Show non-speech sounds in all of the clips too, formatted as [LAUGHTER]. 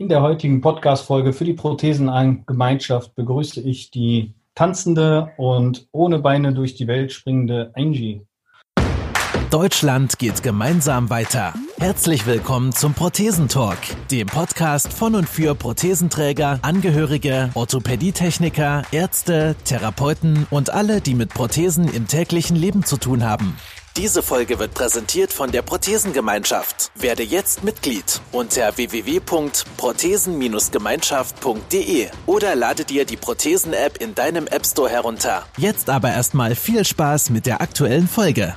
In der heutigen Podcast-Folge für die Prothesengemeinschaft begrüße ich die tanzende und ohne Beine durch die Welt springende Angie. Deutschland geht gemeinsam weiter. Herzlich willkommen zum Prothesentalk, dem Podcast von und für Prothesenträger, Angehörige, Orthopädietechniker, Ärzte, Therapeuten und alle, die mit Prothesen im täglichen Leben zu tun haben. Diese Folge wird präsentiert von der Prothesengemeinschaft. Werde jetzt Mitglied unter www.prothesen-gemeinschaft.de oder lade dir die Prothesen-App in deinem App Store herunter. Jetzt aber erstmal viel Spaß mit der aktuellen Folge.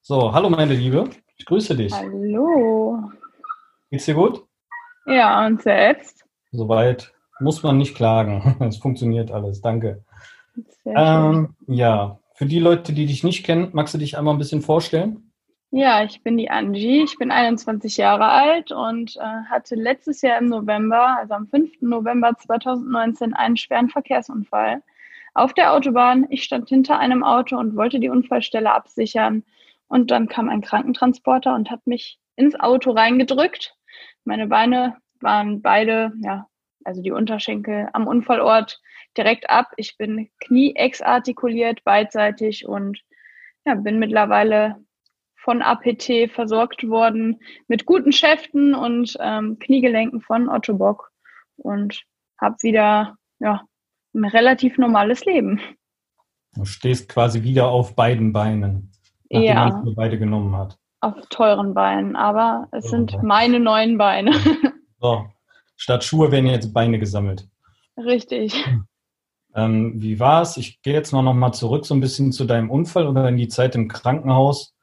So, hallo meine Liebe, ich grüße dich. Hallo. Geht's dir gut? Ja, und selbst? Soweit muss man nicht klagen. [LAUGHS] Es funktioniert alles, danke. Ähm, ja, für die Leute, die dich nicht kennen, magst du dich einmal ein bisschen vorstellen? Ja, ich bin die Angie, ich bin 21 Jahre alt und äh, hatte letztes Jahr im November, also am 5. November 2019, einen schweren Verkehrsunfall auf der Autobahn. Ich stand hinter einem Auto und wollte die Unfallstelle absichern und dann kam ein Krankentransporter und hat mich ins Auto reingedrückt. Meine Beine waren beide, ja, also die Unterschenkel am Unfallort direkt ab. Ich bin knieexartikuliert, beidseitig und ja, bin mittlerweile von APT versorgt worden mit guten Schäften und ähm, Kniegelenken von Otto Bock und habe wieder ja, ein relativ normales Leben. Du stehst quasi wieder auf beiden Beinen, nachdem ja, man beide genommen hat. Auf teuren Beinen, aber es sind meine neuen Beine. So, [LAUGHS] statt Schuhe werden jetzt Beine gesammelt. Richtig. Ähm, wie war es? Ich gehe jetzt noch, noch mal zurück so ein bisschen zu deinem Unfall oder in die Zeit im Krankenhaus.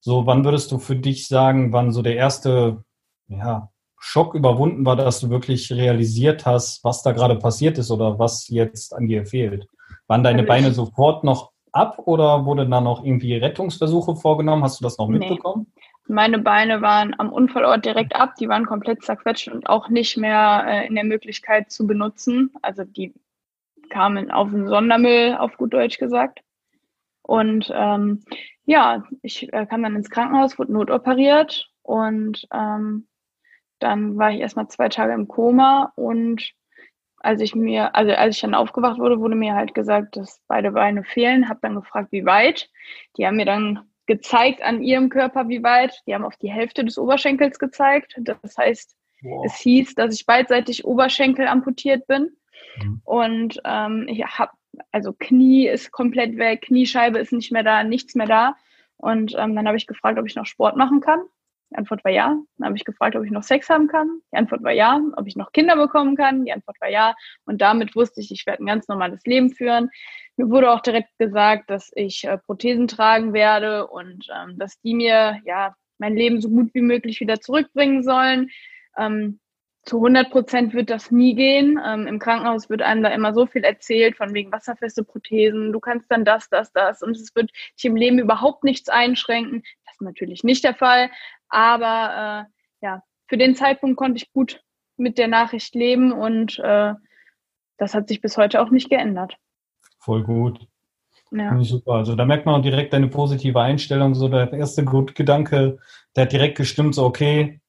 So, wann würdest du für dich sagen, wann so der erste ja, Schock überwunden war, dass du wirklich realisiert hast, was da gerade passiert ist oder was jetzt an dir fehlt? Waren deine Also Beine sofort noch ab oder wurde da noch irgendwie Rettungsversuche vorgenommen? Hast du das noch Nee. mitbekommen? Meine Beine waren am Unfallort direkt ab, die waren komplett zerquetscht und auch nicht mehr äh, in der Möglichkeit zu benutzen. Also die kamen auf den Sondermüll, auf gut Deutsch gesagt. Und ähm, ja, ich äh, kam dann ins Krankenhaus, wurde notoperiert und ähm, dann war ich erstmal zwei Tage im Koma und als ich mir, also als ich dann aufgewacht wurde, wurde mir halt gesagt, dass beide Beine fehlen. Hab dann gefragt, wie weit. Die haben mir dann gezeigt an ihrem Körper, wie weit. Die haben auf die Hälfte des Oberschenkels gezeigt. Das heißt, Boah. es hieß, dass ich beidseitig Oberschenkel amputiert bin. Mhm. Und ähm, ich habe, also Knie ist komplett weg, Kniescheibe ist nicht mehr da, nichts mehr da. Und ähm, dann habe ich gefragt, ob ich noch Sport machen kann. Die Antwort war ja. Dann habe ich gefragt, ob ich noch Sex haben kann. Die Antwort war ja. Ob ich noch Kinder bekommen kann. Die Antwort war ja. Und damit wusste ich, ich werde ein ganz normales Leben führen. Mir wurde auch direkt gesagt, dass ich äh, Prothesen tragen werde und ähm, dass die mir ja mein Leben so gut wie möglich wieder zurückbringen sollen. Ähm, zu 100 Prozent wird das nie gehen. Ähm, Im Krankenhaus wird einem da immer so viel erzählt, von wegen wasserfeste Prothesen, du kannst dann das, das, das. Und es wird dich im Leben überhaupt nichts einschränken. Das ist natürlich nicht der Fall. Aber äh, ja, für den Zeitpunkt konnte ich gut mit der Nachricht leben und äh, das hat sich bis heute auch nicht geändert. Voll gut. Ja. Finde ich super. Also da merkt man auch direkt deine positive Einstellung. So der erste Gedanke, der hat direkt gestimmt, so okay,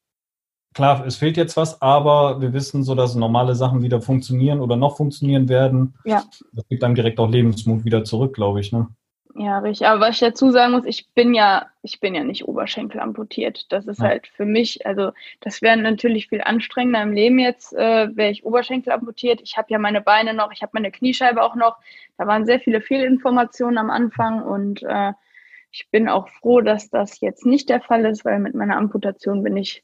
klar, es fehlt jetzt was, aber wir wissen so, dass normale Sachen wieder funktionieren oder noch funktionieren werden. Ja. Das gibt einem direkt auch Lebensmut wieder zurück, glaube ich. Ne? Ja, richtig. Aber was ich dazu sagen muss, ich bin ja, ich bin ja nicht Oberschenkel amputiert. Das ist Ja. halt für mich, also das wäre natürlich viel anstrengender im Leben jetzt, äh, wäre ich Oberschenkel amputiert. Ich habe ja meine Beine noch, ich habe meine Kniescheibe auch noch. Da waren sehr viele Fehlinformationen am Anfang und äh, ich bin auch froh, dass das jetzt nicht der Fall ist, weil mit meiner Amputation bin ich,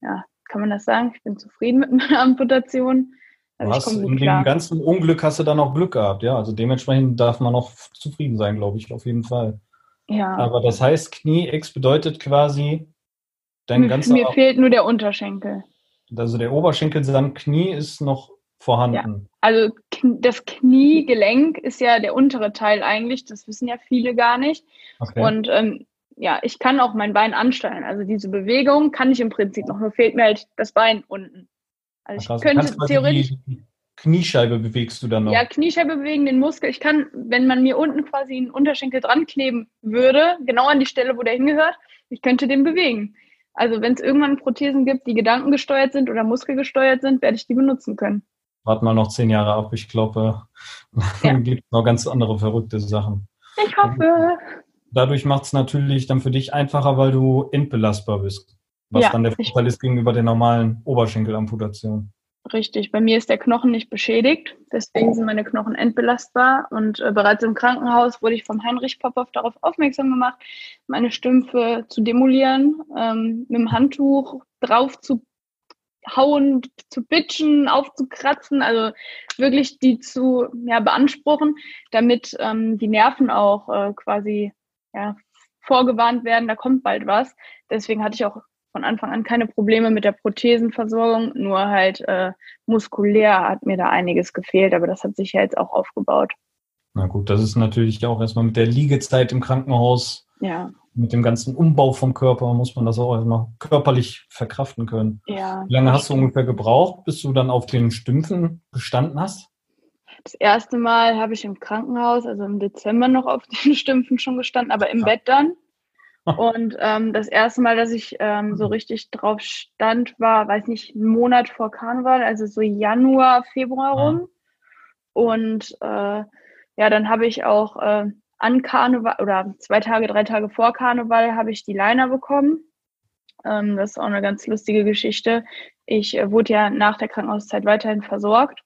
ja, kann man das sagen? Ich bin zufrieden mit meiner [LAUGHS] Amputation. Also hast in dem klar. ganzen Unglück hast du dann auch Glück gehabt, ja. Also dementsprechend darf man auch zufrieden sein, glaube ich, auf jeden Fall. Ja. Aber das heißt, Knie-Ex bedeutet quasi, dein Mir, ganzer, mir fehlt nur der Unterschenkel. also der Oberschenkel samt Knie ist noch vorhanden. Also kn- das Kniegelenk ist ja der untere Teil eigentlich, das wissen ja viele gar nicht. Okay. Und ähm, ja, ich kann auch mein Bein ansteuern. Also diese Bewegung kann ich im Prinzip noch, nur fehlt mir halt das Bein unten. Also Krass. ich Du könnte theoretisch Die Kniescheibe bewegst du dann noch. ja Kniescheibe bewegen, den Muskel. Ich kann, wenn man mir unten quasi einen Unterschenkel dran kleben würde, genau an die Stelle, wo der hingehört, ich könnte den bewegen. Also wenn es irgendwann Prothesen gibt, die gedankengesteuert sind oder muskelgesteuert sind, werde ich die benutzen können. Warte mal noch zehn Jahre ab. Ich glaube, [LAUGHS] ja. gibt es noch ganz andere verrückte Sachen. Ich hoffe. Dadurch macht es natürlich dann für dich einfacher, weil du entbelastbar bist. Was ja, dann der Vorteil ist gegenüber der normalen Oberschenkelamputation. Richtig, bei mir ist der Knochen nicht beschädigt, deswegen sind meine Knochen entbelastbar und äh, bereits im Krankenhaus wurde ich vom Heinrich Popov darauf aufmerksam gemacht, meine Stümpfe zu demolieren, ähm, mit dem Handtuch drauf zu hauen, zu bitchen, aufzukratzen, also wirklich die zu ja, beanspruchen, damit ähm, die Nerven auch äh, quasi ja, vorgewarnt werden, da kommt bald was. Deswegen hatte ich auch von Anfang an keine Probleme mit der Prothesenversorgung, nur halt äh, muskulär hat mir da einiges gefehlt, aber das hat sich ja jetzt auch aufgebaut. Na gut, das ist natürlich auch erstmal mit der Liegezeit im Krankenhaus, ja. mit dem ganzen Umbau vom Körper, muss man das auch erstmal körperlich verkraften können. Ja, Wie lange hast du ungefähr gebraucht, bis du dann auf den Stümpfen gestanden hast? Das erste Mal habe ich im Krankenhaus, also im Dezember noch auf den [LAUGHS] Stümpfen schon gestanden, aber im ja. Bett dann. [LAUGHS] Und ähm, das erste Mal, dass ich ähm, so richtig drauf stand, war, weiß nicht, einen Monat vor Karneval, also so Januar, Februar rum. Und äh, ja, dann habe ich auch äh, an Karneval oder zwei Tage, drei Tage vor Karneval habe ich die Liner bekommen. Ähm, das ist auch eine ganz lustige Geschichte. Ich äh, wurde ja nach der Krankenhauszeit weiterhin versorgt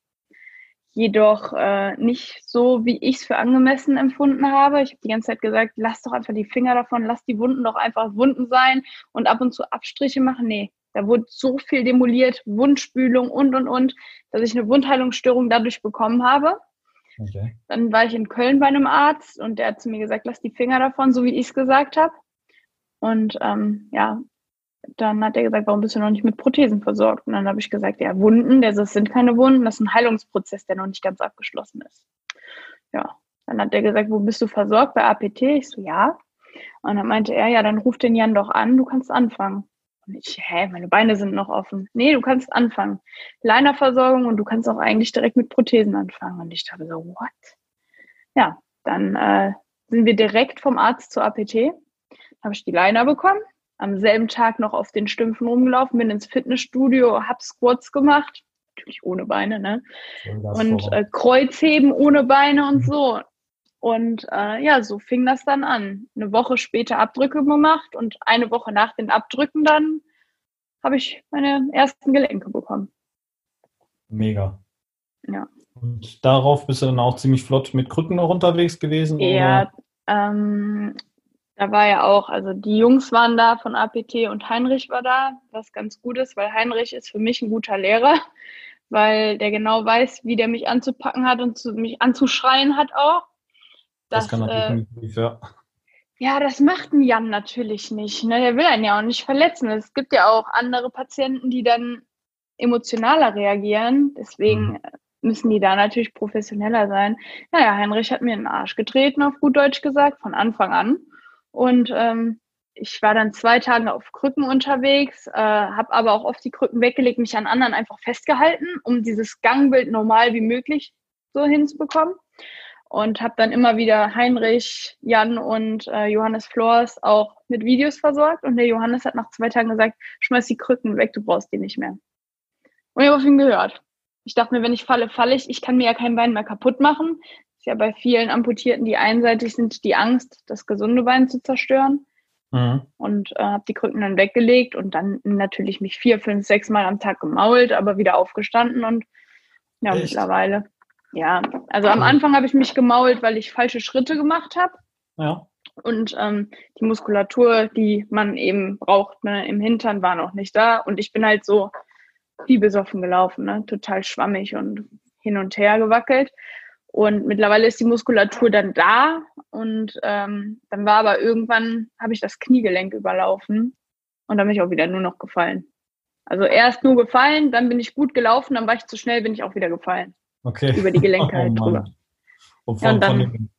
jedoch äh, nicht so, wie ich es für angemessen empfunden habe. Ich habe die ganze Zeit gesagt, lass doch einfach die Finger davon, lass die Wunden doch einfach Wunden sein und ab und zu Abstriche machen. Nee, da wurde so viel demoliert, Wundspülung und, und, und, dass ich eine Wundheilungsstörung dadurch bekommen habe. Okay. Dann war ich in Köln bei einem Arzt und der hat zu mir gesagt, lass die Finger davon, so wie ich es gesagt habe. Und ähm, ja, dann hat er gesagt, warum bist du noch nicht mit Prothesen versorgt? Und dann habe ich gesagt, ja, Wunden, das sind keine Wunden, das ist ein Heilungsprozess, der noch nicht ganz abgeschlossen ist. Ja, dann hat er gesagt, wo bist du versorgt? Bei APT? Ich so, ja. Und dann meinte er, ja, dann ruf den Jan doch an, du kannst anfangen. Und ich, hä, meine Beine sind noch offen. Nee, du kannst anfangen. Leinerversorgung und du kannst auch eigentlich direkt mit Prothesen anfangen. Und ich dachte so, what? Ja, dann äh, sind wir direkt vom Arzt zur APT. Habe ich die Leiner bekommen am selben Tag noch auf den Stümpfen rumgelaufen, bin ins Fitnessstudio, hab Squats gemacht, natürlich ohne Beine, ne? Und äh, Kreuzheben ohne Beine und mhm. so. Und äh, ja, so fing das dann an. Eine Woche später Abdrücke gemacht und eine Woche nach den Abdrücken dann habe ich meine ersten Gelenke bekommen. Mega. Ja. Und darauf bist du dann auch ziemlich flott mit Krücken noch unterwegs gewesen? Ja, ähm, da war ja auch, also die Jungs waren da von APT und Heinrich war da, was ganz gut ist, weil Heinrich ist für mich ein guter Lehrer, weil der genau weiß, wie der mich anzupacken hat und zu, mich anzuschreien hat auch. Das, das kann natürlich äh, nicht, ja. Ja, das macht ein Jan natürlich nicht. Ne? Der will einen ja auch nicht verletzen. Es gibt ja auch andere Patienten, die dann emotionaler reagieren. Deswegen mhm. müssen die da natürlich professioneller sein. Naja, Heinrich hat mir in den Arsch getreten, auf gut Deutsch gesagt, von Anfang an. Und ähm, ich war dann zwei Tage auf Krücken unterwegs, äh, habe aber auch oft die Krücken weggelegt, mich an anderen einfach festgehalten, um dieses Gangbild normal wie möglich so hinzubekommen. Und habe dann immer wieder Heinrich, Jan und äh, Johannes Flors auch mit Videos versorgt. Und der Johannes hat nach zwei Tagen gesagt, schmeiß die Krücken weg, du brauchst die nicht mehr. Und ich habe auf ihn gehört. Ich dachte mir, wenn ich falle, falle ich. Ich kann mir ja kein Bein mehr kaputt machen ist ja bei vielen Amputierten, die einseitig sind, die Angst, das gesunde Bein zu zerstören. Mhm. Und äh, habe die Krücken dann weggelegt und dann natürlich mich vier, fünf, sechs Mal am Tag gemault, aber wieder aufgestanden und ja, Echt? mittlerweile. Ja, also am Anfang habe ich mich gemault, weil ich falsche Schritte gemacht habe. Ja. Und ähm, die Muskulatur, die man eben braucht ne, im Hintern, war noch nicht da. Und ich bin halt so wie besoffen gelaufen, ne? total schwammig und hin und her gewackelt. Und mittlerweile ist die Muskulatur dann da und ähm, dann war aber irgendwann, habe ich das Kniegelenk überlaufen und dann bin ich auch wieder nur noch gefallen. Also erst nur gefallen, dann bin ich gut gelaufen, dann war ich zu schnell, bin ich auch wieder gefallen. Okay. Über die Gelenke [LAUGHS] halt oh, drüber. Und von, ja, und dann, von, den,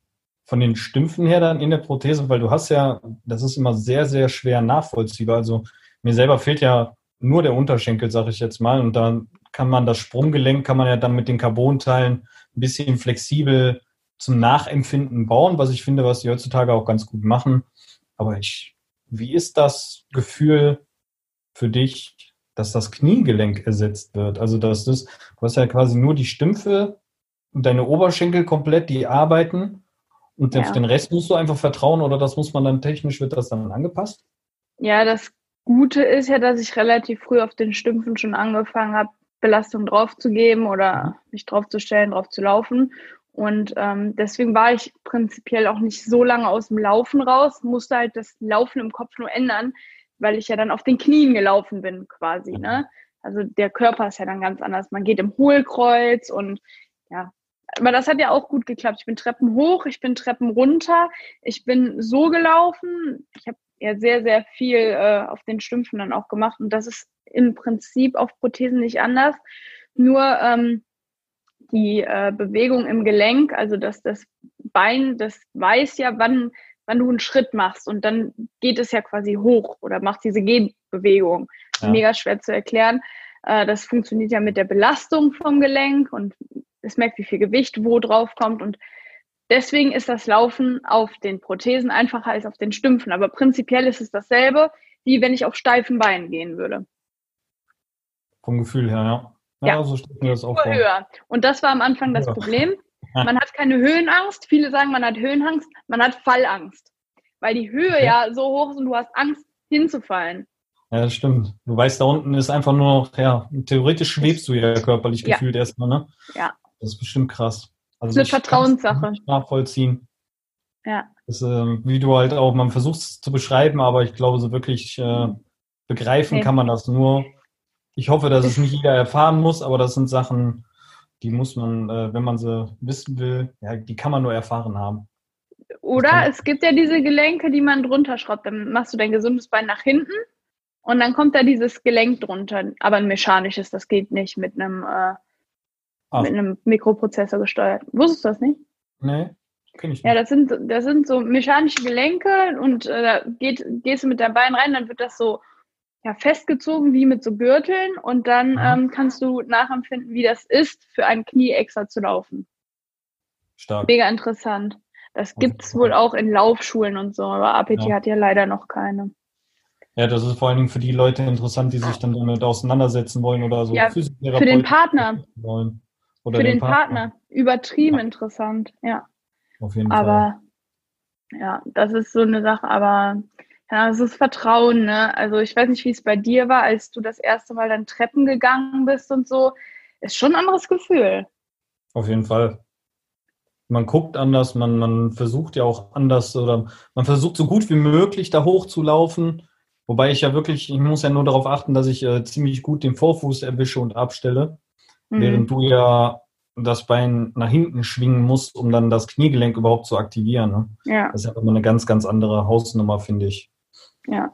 von den Stümpfen her dann in der Prothese, weil du hast ja, das ist immer sehr, sehr schwer nachvollziehbar. Also mir selber fehlt ja nur der Unterschenkel, sage ich jetzt mal. Und dann kann man das Sprunggelenk, kann man ja dann mit den Carbonteilen ein bisschen flexibel zum Nachempfinden bauen, was ich finde, was sie heutzutage auch ganz gut machen. Aber ich, wie ist das Gefühl, für dich, dass das Kniegelenk ersetzt wird? Also, dass das, du hast ja quasi nur die Stümpfe und deine Oberschenkel komplett, die arbeiten und ja. auf den Rest musst du einfach vertrauen oder das muss man dann technisch, wird das dann angepasst? Ja, das Gute ist ja, dass ich relativ früh auf den Stümpfen schon angefangen habe, Belastung draufzugeben oder mhm. mich draufzustellen, drauf zu laufen. Und ähm, deswegen war ich prinzipiell auch nicht so lange aus dem Laufen raus, musste halt das Laufen im Kopf nur ändern, weil ich ja dann auf den Knien gelaufen bin quasi. Ne? Also der Körper ist ja dann ganz anders. Man geht im Hohlkreuz und ja, aber das hat ja auch gut geklappt. Ich bin Treppen hoch, ich bin Treppen runter, ich bin so gelaufen. Ich habe ja sehr, sehr viel äh, auf den Stümpfen dann auch gemacht und das ist im Prinzip auf Prothesen nicht anders. Nur ähm, die äh, Bewegung im Gelenk, also dass das Bein, das weiß ja, wann, wann du einen Schritt machst und dann geht es ja quasi hoch oder macht diese Gehbewegung. Ja. Mega schwer zu erklären. Äh, das funktioniert ja mit der Belastung vom Gelenk und es merkt, wie viel Gewicht wo drauf kommt und deswegen ist das Laufen auf den Prothesen einfacher als auf den Stümpfen. Aber prinzipiell ist es dasselbe, wie wenn ich auf steifen Beinen gehen würde. Vom Gefühl her, ja. Ja, ja so steht mir das auch vor. Höher. Und das war am Anfang das Problem. Man hat keine Höhenangst. Viele sagen, man hat Höhenangst. Man hat Fallangst. Weil die Höhe okay. ja so hoch ist und du hast Angst, hinzufallen. Ja, das stimmt. Du weißt, da unten ist einfach nur noch, ja, theoretisch schwebst du ja körperlich ja. gefühlt erstmal, ne? Ja. Das ist bestimmt krass. Also das ist eine Vertrauenssache. Nachvollziehen. Ja. Das, äh, wie du halt auch, man versucht es zu beschreiben, aber ich glaube, so wirklich äh, begreifen nee. kann man das nur, ich hoffe, dass es nicht jeder erfahren muss, aber das sind Sachen, die muss man, äh, wenn man sie wissen will, ja, die kann man nur erfahren haben. Oder es gibt ja diese Gelenke, die man drunter schraubt. Dann machst du dein gesundes Bein nach hinten und dann kommt da dieses Gelenk drunter. Aber ein mechanisches, das geht nicht mit einem, äh, mit einem Mikroprozessor gesteuert. Wusstest du das nicht? Nee, kenne ich nicht. Ja, das sind, das sind so mechanische Gelenke und äh, da geht, gehst du mit deinem Bein rein, dann wird das so ja, festgezogen wie mit so Gürteln und dann mhm. ähm, kannst du nachempfinden, wie das ist, für ein Knie extra zu laufen. Stark. Mega interessant. Das gibt es wohl auch in Laufschulen und so, aber APT ja. hat ja leider noch keine. Ja, das ist vor allen Dingen für die Leute interessant, die sich dann damit auseinandersetzen wollen oder so. Ja, für den Partner. Wollen. Oder für den, den Partner. Partner. Übertrieben ja. interessant, ja. Auf jeden aber, Fall. ja, das ist so eine Sache, aber ja, es ist Vertrauen, ne? Also ich weiß nicht, wie es bei dir war, als du das erste Mal dann Treppen gegangen bist und so. Ist schon ein anderes Gefühl. Auf jeden Fall. Man guckt anders, man, man versucht ja auch anders oder man versucht so gut wie möglich da hochzulaufen. Wobei ich ja wirklich, ich muss ja nur darauf achten, dass ich äh, ziemlich gut den Vorfuß erwische und abstelle. Mhm. Während du ja das Bein nach hinten schwingen musst, um dann das Kniegelenk überhaupt zu aktivieren. Ne? Ja. Das ist ja immer eine ganz, ganz andere Hausnummer, finde ich. Ja.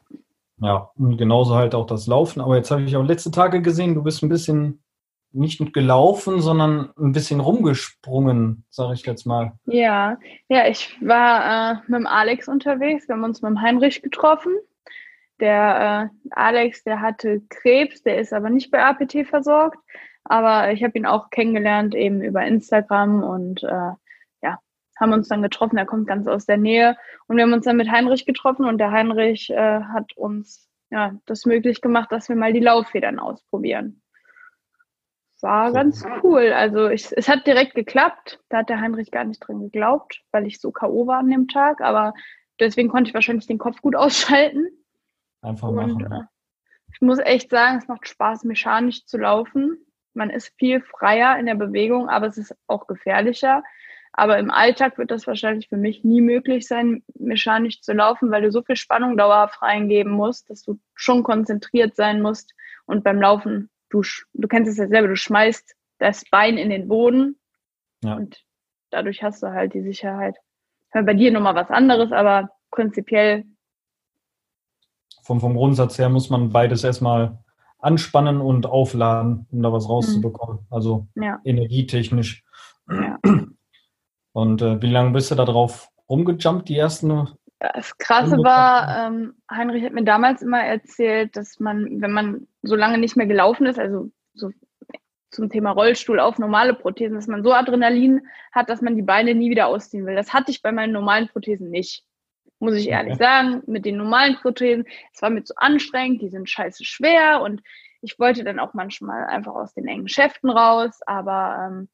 Ja, und genauso halt auch das Laufen. Aber jetzt habe ich auch letzte Tage gesehen, du bist ein bisschen nicht gelaufen, sondern ein bisschen rumgesprungen, sage ich jetzt mal. Ja, ja, ich war äh, mit dem Alex unterwegs. Wir haben uns mit dem Heinrich getroffen. Der äh, Alex, der hatte Krebs, der ist aber nicht bei APT versorgt. Aber ich habe ihn auch kennengelernt eben über Instagram und äh, haben uns dann getroffen. Er kommt ganz aus der Nähe und wir haben uns dann mit Heinrich getroffen und der Heinrich äh, hat uns ja das möglich gemacht, dass wir mal die Lauffedern ausprobieren. War ganz cool. Also ich, es hat direkt geklappt. Da hat der Heinrich gar nicht drin geglaubt, weil ich so K.O. war an dem Tag. Aber deswegen konnte ich wahrscheinlich den Kopf gut [LAUGHS] ausschalten. Einfach machen. Und, äh, ich muss echt sagen, es macht Spaß, mechanisch zu laufen. Man ist viel freier in der Bewegung, aber es ist auch gefährlicher. Aber im Alltag wird das wahrscheinlich für mich nie möglich sein, mechanisch zu laufen, weil du so viel Spannung dauerhaft reingeben musst, dass du schon konzentriert sein musst. Und beim Laufen, du, du kennst es ja selber, du schmeißt das Bein in den Boden ja. und dadurch hast du halt die Sicherheit. Bei dir nochmal was anderes, aber prinzipiell. Vom, vom Grundsatz her muss man beides erstmal anspannen und aufladen, um da was rauszubekommen. Mhm. Also ja. energietechnisch. Ja. Und äh, wie lange bist du da drauf rumgejumpt, die ersten? Das Krasse war, ähm, Heinrich hat mir damals immer erzählt, dass man, wenn man so lange nicht mehr gelaufen ist, also so zum Thema Rollstuhl auf normale Prothesen, dass man so Adrenalin hat, dass man die Beine nie wieder ausziehen will. Das hatte ich bei meinen normalen Prothesen nicht. muss ich ehrlich okay. sagen, mit den normalen Prothesen. Es war mir zu anstrengend, die sind scheiße schwer und ich wollte dann auch manchmal einfach aus den engen Schäften raus, aber ähm,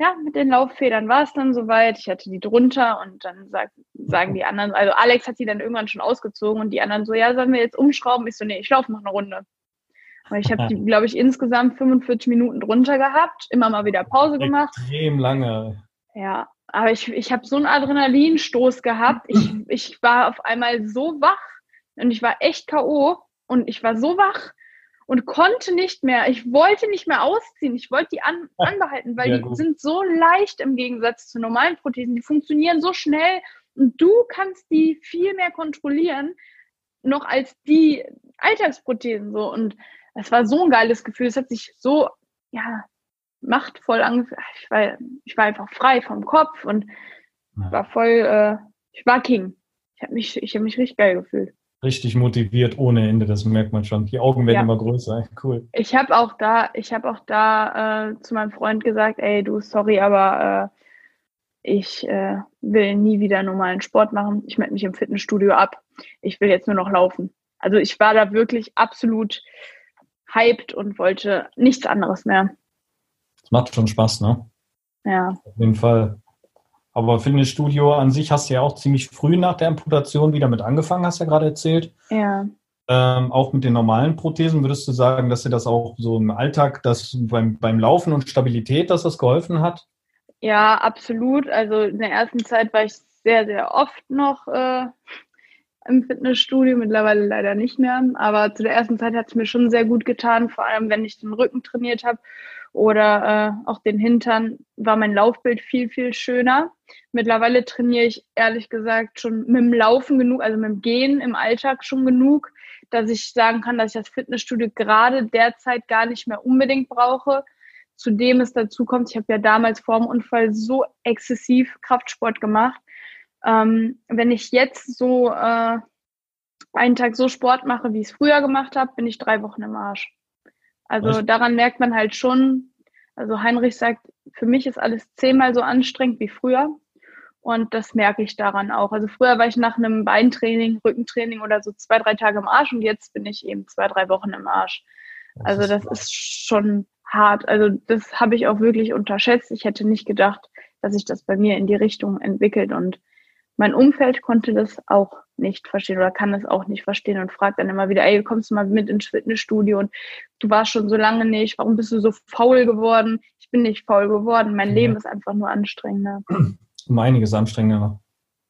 ja, mit den Lauffedern war es dann soweit. Ich hatte die drunter und dann sag, sagen die anderen, also Alex hat die dann irgendwann schon ausgezogen und die anderen so, ja, sollen wir jetzt umschrauben? Ich so, nee, ich laufe noch eine Runde. Weil ich habe die, glaube ich, insgesamt 45 Minuten drunter gehabt, immer mal wieder Pause gemacht. Extrem lange. Ja, aber ich, ich habe so einen Adrenalinstoß gehabt. Ich, [CLEARS THROAT] ich war auf einmal so wach und ich war echt K.O. und ich war so wach und konnte nicht mehr. Ich wollte nicht mehr ausziehen. Ich wollte die an, [LAUGHS] anbehalten, weil ja, die sind so leicht im Gegensatz zu normalen Prothesen. Die funktionieren so schnell und du kannst die viel mehr kontrollieren, noch als die Alltagsprothesen so. Und es war so ein geiles Gefühl. Es hat sich so, ja, machtvoll angefühlt. Ich war, ich war einfach frei vom Kopf und war voll, äh, ich war King. Ich habe mich, ich habe mich richtig geil gefühlt. Richtig motiviert ohne Ende, das merkt man schon. Die Augen werden ja. immer größer. Cool. Ich habe auch da, ich habe auch da äh, zu meinem Freund gesagt, ey, du, sorry, aber äh, ich äh, will nie wieder normalen Sport machen. Ich melde mich im Fitnessstudio ab. Ich will jetzt nur noch laufen. Also ich war da wirklich absolut hyped und wollte nichts anderes mehr. Das macht schon Spaß, ne? Ja. Auf jeden Fall. Aber Fitnessstudio an sich hast du ja auch ziemlich früh nach der Amputation wieder mit angefangen, hast du ja gerade erzählt. Ja. Ähm, auch mit den normalen Prothesen würdest du sagen, dass dir das auch so im Alltag, dass beim, beim Laufen und Stabilität, dass das geholfen hat? Ja, absolut. Also in der ersten Zeit war ich sehr, sehr oft noch äh, im Fitnessstudio, mittlerweile leider nicht mehr. Aber zu der ersten Zeit hat es mir schon sehr gut getan, vor allem wenn ich den Rücken trainiert habe oder äh, auch den Hintern, war mein Laufbild viel, viel schöner. Mittlerweile trainiere ich ehrlich gesagt schon mit dem Laufen genug, also mit dem Gehen im Alltag schon genug, dass ich sagen kann, dass ich das Fitnessstudio gerade derzeit gar nicht mehr unbedingt brauche. Zudem es dazu kommt, ich habe ja damals vor dem Unfall so exzessiv Kraftsport gemacht, ähm, wenn ich jetzt so äh, einen Tag so Sport mache, wie ich es früher gemacht habe, bin ich drei Wochen im Arsch. Also Was? daran merkt man halt schon, also Heinrich sagt, für mich ist alles zehnmal so anstrengend wie früher. Und das merke ich daran auch. Also früher war ich nach einem Beintraining, Rückentraining oder so zwei, drei Tage im Arsch und jetzt bin ich eben zwei, drei Wochen im Arsch. Also das ist schon hart. Also das habe ich auch wirklich unterschätzt. Ich hätte nicht gedacht, dass sich das bei mir in die Richtung entwickelt und mein Umfeld konnte das auch nicht verstehen oder kann das auch nicht verstehen und fragt dann immer wieder, ey, kommst du mal mit ins Fitnessstudio und du warst schon so lange nicht, warum bist du so faul geworden? Ich bin nicht faul geworden, mein ja. Leben ist einfach nur anstrengender. Um einiges anstrengender.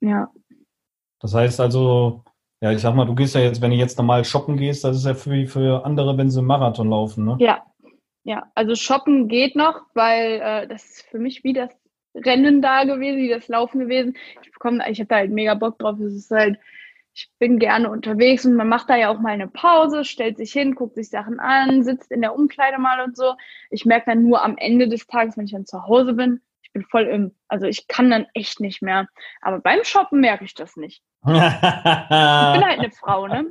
Ja. Das heißt also, ja, ich sag mal, du gehst ja jetzt, wenn du jetzt normal shoppen gehst, das ist ja für, für andere, wenn sie Marathon laufen, ne? Ja. Ja, also shoppen geht noch, weil äh, das ist für mich wie das Rennen da gewesen, wie das Laufen gewesen. Ich bekomme, ich habe da halt mega Bock drauf. Es ist halt, ich bin gerne unterwegs und man macht da ja auch mal eine Pause, stellt sich hin, guckt sich Sachen an, sitzt in der Umkleide mal und so. Ich merke dann nur am Ende des Tages, wenn ich dann zu Hause bin, ich bin voll im, also ich kann dann echt nicht mehr. Aber beim Shoppen merke ich das nicht. ich bin halt eine [LAUGHS] Frau, ne?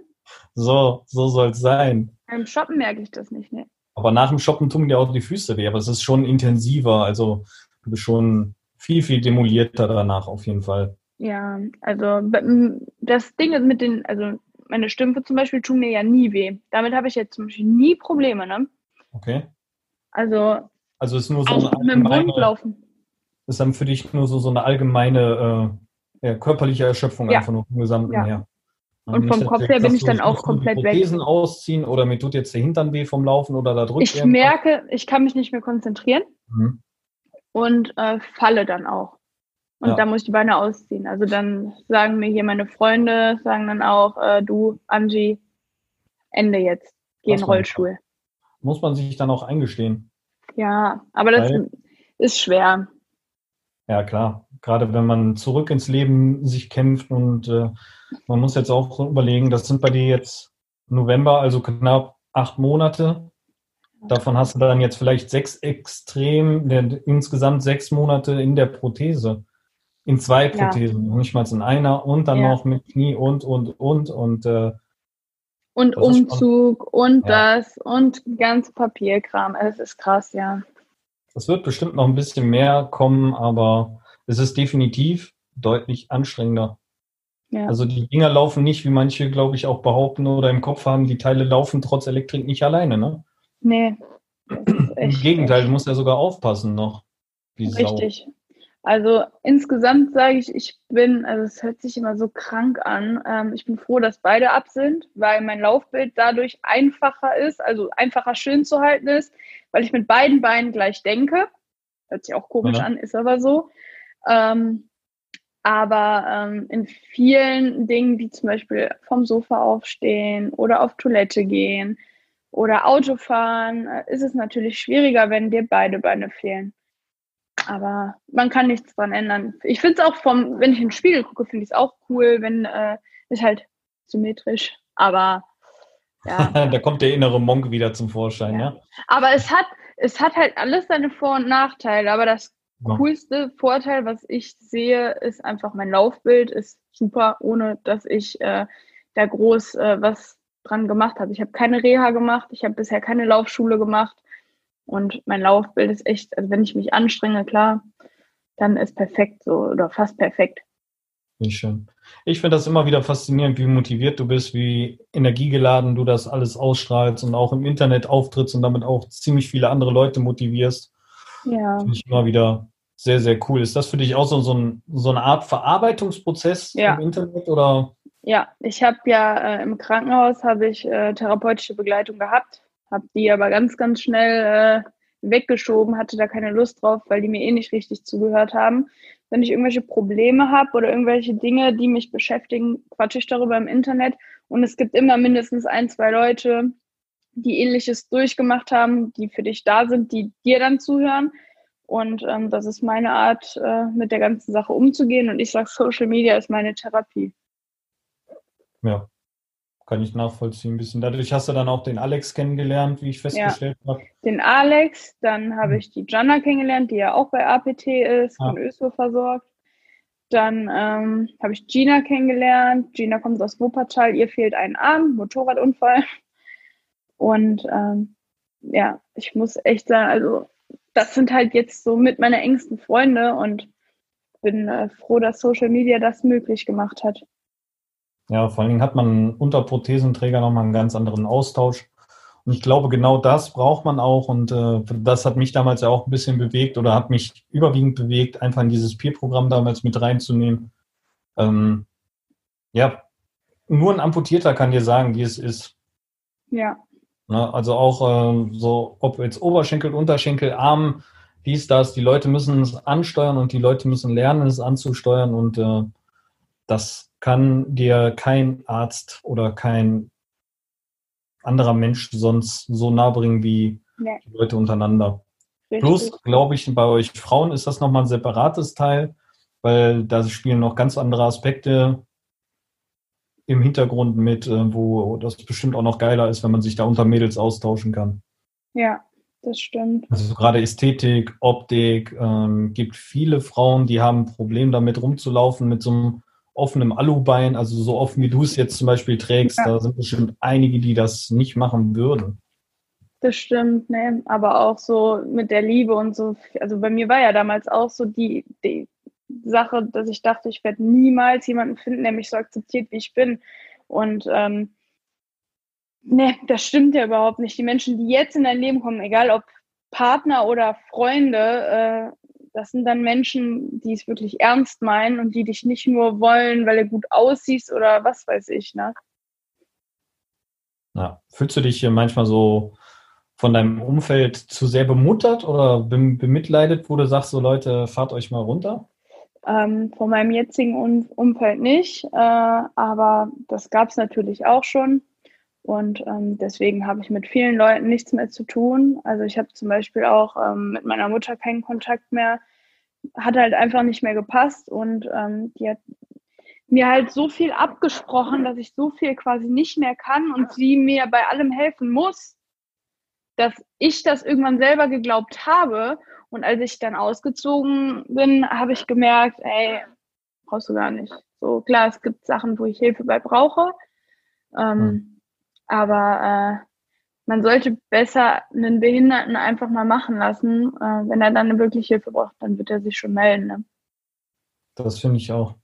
So, so soll es sein. Beim Shoppen merke ich das nicht, ne? Aber nach dem Shoppen tun dir auch die Füße weh, aber es ist schon intensiver. Also du bist schon viel, viel demolierter danach auf jeden Fall. Ja, also das Ding ist mit den, also meine Stümpfe zum Beispiel tun mir ja nie weh. Damit habe ich jetzt zum Beispiel nie Probleme, ne? Okay. Also, also ist nur so eine allgemeine, ist dann für dich nur so, so eine allgemeine äh, ja, körperliche Erschöpfung ja. einfach nur vom Gesamten ja. her. Und vom Kopf her bin ich dann auch komplett weg. Ausziehen oder mir tut jetzt der Hintern weh vom Laufen oder da drückt Ich merke, ich kann mich nicht mehr konzentrieren. Mhm und äh, falle dann auch. Und ja. da muss ich die Beine ausziehen. Also dann sagen mir hier meine Freunde, sagen dann auch, äh, du, Angie, Ende jetzt. Geh in Rollstuhl. Muss man sich dann auch eingestehen. Ja, aber das Weil, ist schwer. Ja, klar. Gerade wenn man zurück ins Leben sich kämpft und äh, man muss jetzt auch überlegen, das sind bei dir jetzt November, also knapp acht Monate. Davon hast du dann jetzt vielleicht sechs extrem, insgesamt sechs Monate in der Prothese. In zwei Prothesen, ja. nicht mal in einer und dann ja. noch mit Knie und, und, und, und. Äh, und Umzug und ja. das und ganz Papierkram. Es ist krass, ja. Es wird bestimmt noch ein bisschen mehr kommen, aber es ist definitiv deutlich anstrengender. Ja. Also die Dinger laufen nicht, wie manche, glaube ich, auch behaupten oder im Kopf haben, die Teile laufen trotz Elektrik nicht alleine, ne? Nee. Im Gegenteil, du musst ja sogar aufpassen noch. Richtig. Sau. Also insgesamt sage ich, ich bin, also es hört sich immer so krank an. Ähm, ich bin froh, dass beide ab sind, weil mein Laufbild dadurch einfacher ist, also einfacher schön zu halten ist, weil ich mit beiden Beinen gleich denke. Hört sich auch komisch ja. an, ist aber so. Ähm, aber ähm, in vielen Dingen, wie zum Beispiel vom Sofa aufstehen oder auf Toilette gehen oder Auto fahren, äh, ist es natürlich schwieriger, wenn dir beide Beine fehlen. Aber man kann nichts dran ändern. Ich finde es auch vom, wenn ich in den Spiegel gucke, finde ich es auch cool, wenn äh, ist halt symmetrisch. Aber ja. [LAUGHS] da kommt der innere Monk wieder zum Vorschein, ja. ja. Aber es hat, es hat halt alles seine Vor- und Nachteile. Aber das ja. coolste Vorteil, was ich sehe, ist einfach mein Laufbild ist super, ohne dass ich äh, da groß äh, was dran gemacht habe. Ich habe keine Reha gemacht, ich habe bisher keine Laufschule gemacht. Und mein Laufbild ist echt, also wenn ich mich anstrenge, klar, dann ist perfekt so oder fast perfekt. Wie schön. Ich finde das immer wieder faszinierend, wie motiviert du bist, wie energiegeladen du das alles ausstrahlst und auch im Internet auftrittst und damit auch ziemlich viele andere Leute motivierst. Ja. Finde ich immer wieder sehr, sehr cool. Ist das für dich auch so, so, ein, so eine Art Verarbeitungsprozess ja. im Internet oder? Ja, ich habe ja äh, im Krankenhaus habe ich äh, therapeutische Begleitung gehabt habe die aber ganz, ganz schnell äh, weggeschoben, hatte da keine Lust drauf, weil die mir eh nicht richtig zugehört haben. Wenn ich irgendwelche Probleme habe oder irgendwelche Dinge, die mich beschäftigen, quatsche ich darüber im Internet. Und es gibt immer mindestens ein, zwei Leute, die ähnliches durchgemacht haben, die für dich da sind, die dir dann zuhören. Und ähm, das ist meine Art, äh, mit der ganzen Sache umzugehen. Und ich sage, Social Media ist meine Therapie. Ja, kann ich nachvollziehen ein bisschen. Dadurch hast du dann auch den Alex kennengelernt, wie ich festgestellt ja. habe. Den Alex, dann habe hm. ich die Jana kennengelernt, die ja auch bei APT ist, von ÖSO versorgt. Dann ähm, habe ich Gina kennengelernt. Gina kommt aus Wuppertal, ihr fehlt ein Arm, Motorradunfall. Und ähm, ja, ich muss echt sagen, also das sind halt jetzt so mit meine engsten Freunde und bin äh, froh, dass Social Media das möglich gemacht hat. Ja, vor allen Dingen hat man unter Prothesenträger nochmal einen ganz anderen Austausch. Und ich glaube, genau das braucht man auch. Und äh, das hat mich damals ja auch ein bisschen bewegt oder hat mich überwiegend bewegt, einfach in dieses Peer-Programm damals mit reinzunehmen. Ähm, ja, nur ein Amputierter kann dir sagen, wie es ist. Ja. Na, also auch äh, so, ob jetzt Oberschenkel, Unterschenkel, Arm, dies, das, die Leute müssen es ansteuern und die Leute müssen lernen, es anzusteuern. Und äh, das kann dir kein Arzt oder kein anderer Mensch sonst so nah bringen wie nee. die Leute untereinander. Richtig. Plus, glaube ich, bei euch Frauen ist das nochmal ein separates Teil, weil da spielen noch ganz andere Aspekte im Hintergrund mit, äh, wo das bestimmt auch noch geiler ist, wenn man sich da unter Mädels austauschen kann. Ja, das stimmt. Also gerade Ästhetik, Optik, ähm, gibt viele Frauen, die haben ein Problem damit rumzulaufen mit so einem offenem Alubein, also so offen wie du es jetzt zum Beispiel trägst, ja. da sind bestimmt einige, die das nicht machen würden. Das stimmt, ne? Aber auch so mit der Liebe und so. Also bei mir war ja damals auch so die, die Sache, dass ich dachte, ich werde niemals jemanden finden, der mich so akzeptiert, wie ich bin. Und ähm, ne, das stimmt ja überhaupt nicht. Die Menschen, die jetzt in dein Leben kommen, egal ob Partner oder Freunde, äh, das sind dann Menschen, die es wirklich ernst meinen und die dich nicht nur wollen, weil du gut aussiehst oder was weiß ich, ne? Ja. Fühlst du dich hier manchmal so von deinem Umfeld zu sehr bemuttert oder bemitleidet, wo du sagst, so Leute, fahrt euch mal runter? Ähm, von meinem jetzigen um Umfeld nicht, äh, aber das gab es natürlich auch schon. Und ähm, deswegen habe ich mit vielen Leuten nichts mehr zu tun. Also ich habe zum Beispiel auch ähm, mit meiner Mutter keinen Kontakt mehr. Hat halt einfach nicht mehr gepasst und ähm, die hat mir halt so viel abgesprochen, dass ich so viel quasi nicht mehr kann und sie mir bei allem helfen muss, dass ich das irgendwann selber geglaubt habe. Und als ich dann ausgezogen bin, habe ich gemerkt, ey, brauchst du gar nicht. So klar, es gibt Sachen, wo ich Hilfe bei brauche. Ähm, hm aber äh, man sollte besser einen Behinderten einfach mal machen lassen. Äh, wenn er dann wirklich Hilfe braucht, dann wird er sich schon melden. Ne? Das finde ich auch.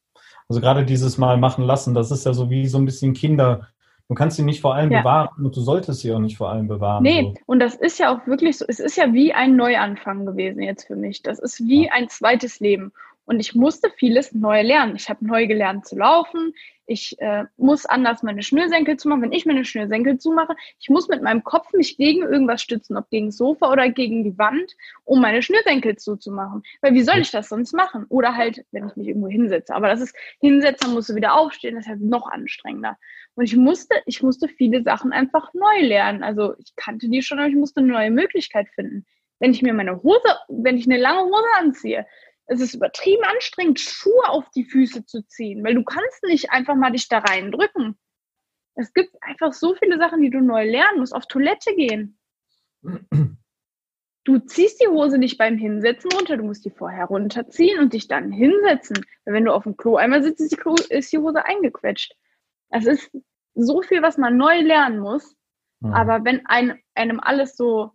Also gerade dieses Mal machen lassen, das ist ja so wie so ein bisschen Kinder. Du kannst sie nicht vor allem ja. bewahren und du solltest sie auch nicht vor allem bewahren. Nee, so. und das ist ja auch wirklich so, es ist ja wie ein Neuanfang gewesen jetzt für mich. Das ist wie ja. ein zweites Leben. Und ich musste vieles neu lernen. Ich habe neu gelernt zu laufen. Ich äh, muss anders meine Schnürsenkel zumachen. Wenn ich meine Schnürsenkel zumache, ich muss mit meinem Kopf mich gegen irgendwas stützen, ob gegen das Sofa oder gegen die Wand, um meine Schnürsenkel zuzumachen. Weil wie soll ich das sonst machen? Oder halt, wenn ich mich irgendwo hinsetze. Aber das ist, hinsetzen, musst du wieder aufstehen, das ist halt noch anstrengender. Und ich musste, ich musste viele Sachen einfach neu lernen. Also ich kannte die schon, aber ich musste eine neue Möglichkeit finden. Wenn ich mir meine Hose, wenn ich eine lange Hose anziehe, es ist übertrieben anstrengend, Schuhe auf die Füße zu ziehen, weil du kannst nicht einfach mal dich da reindrücken. Es gibt einfach so viele Sachen, die du neu lernen musst. Auf Toilette gehen. Du ziehst die Hose nicht beim Hinsetzen runter, du musst die vorher runterziehen und dich dann hinsetzen. Weil wenn du auf dem Klo einmal sitzt, ist die, Klo, ist die Hose eingequetscht. Es ist so viel, was man neu lernen muss. Mhm. Aber wenn ein, einem alles so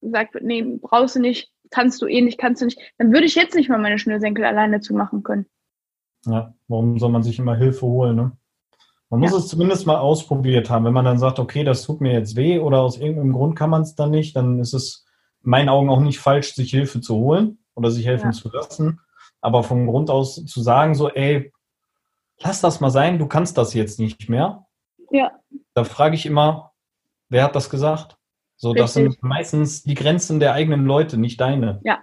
sagt, nee, brauchst du nicht, kannst du eh nicht, kannst du nicht, dann würde ich jetzt nicht mal meine Schnürsenkel alleine zumachen können. Ja, warum soll man sich immer Hilfe holen, ne? Man muss ja. es zumindest mal ausprobiert haben. Wenn man dann sagt, okay, das tut mir jetzt weh oder aus irgendeinem Grund kann man es dann nicht, dann ist es in meinen Augen auch nicht falsch, sich Hilfe zu holen oder sich helfen ja. zu lassen. Aber vom Grund aus zu sagen, so, ey, lass das mal sein, du kannst das jetzt nicht mehr. Ja. Da frage ich immer, wer hat das gesagt? So, Richtig. das sind meistens die Grenzen der eigenen Leute, nicht deine. Ja.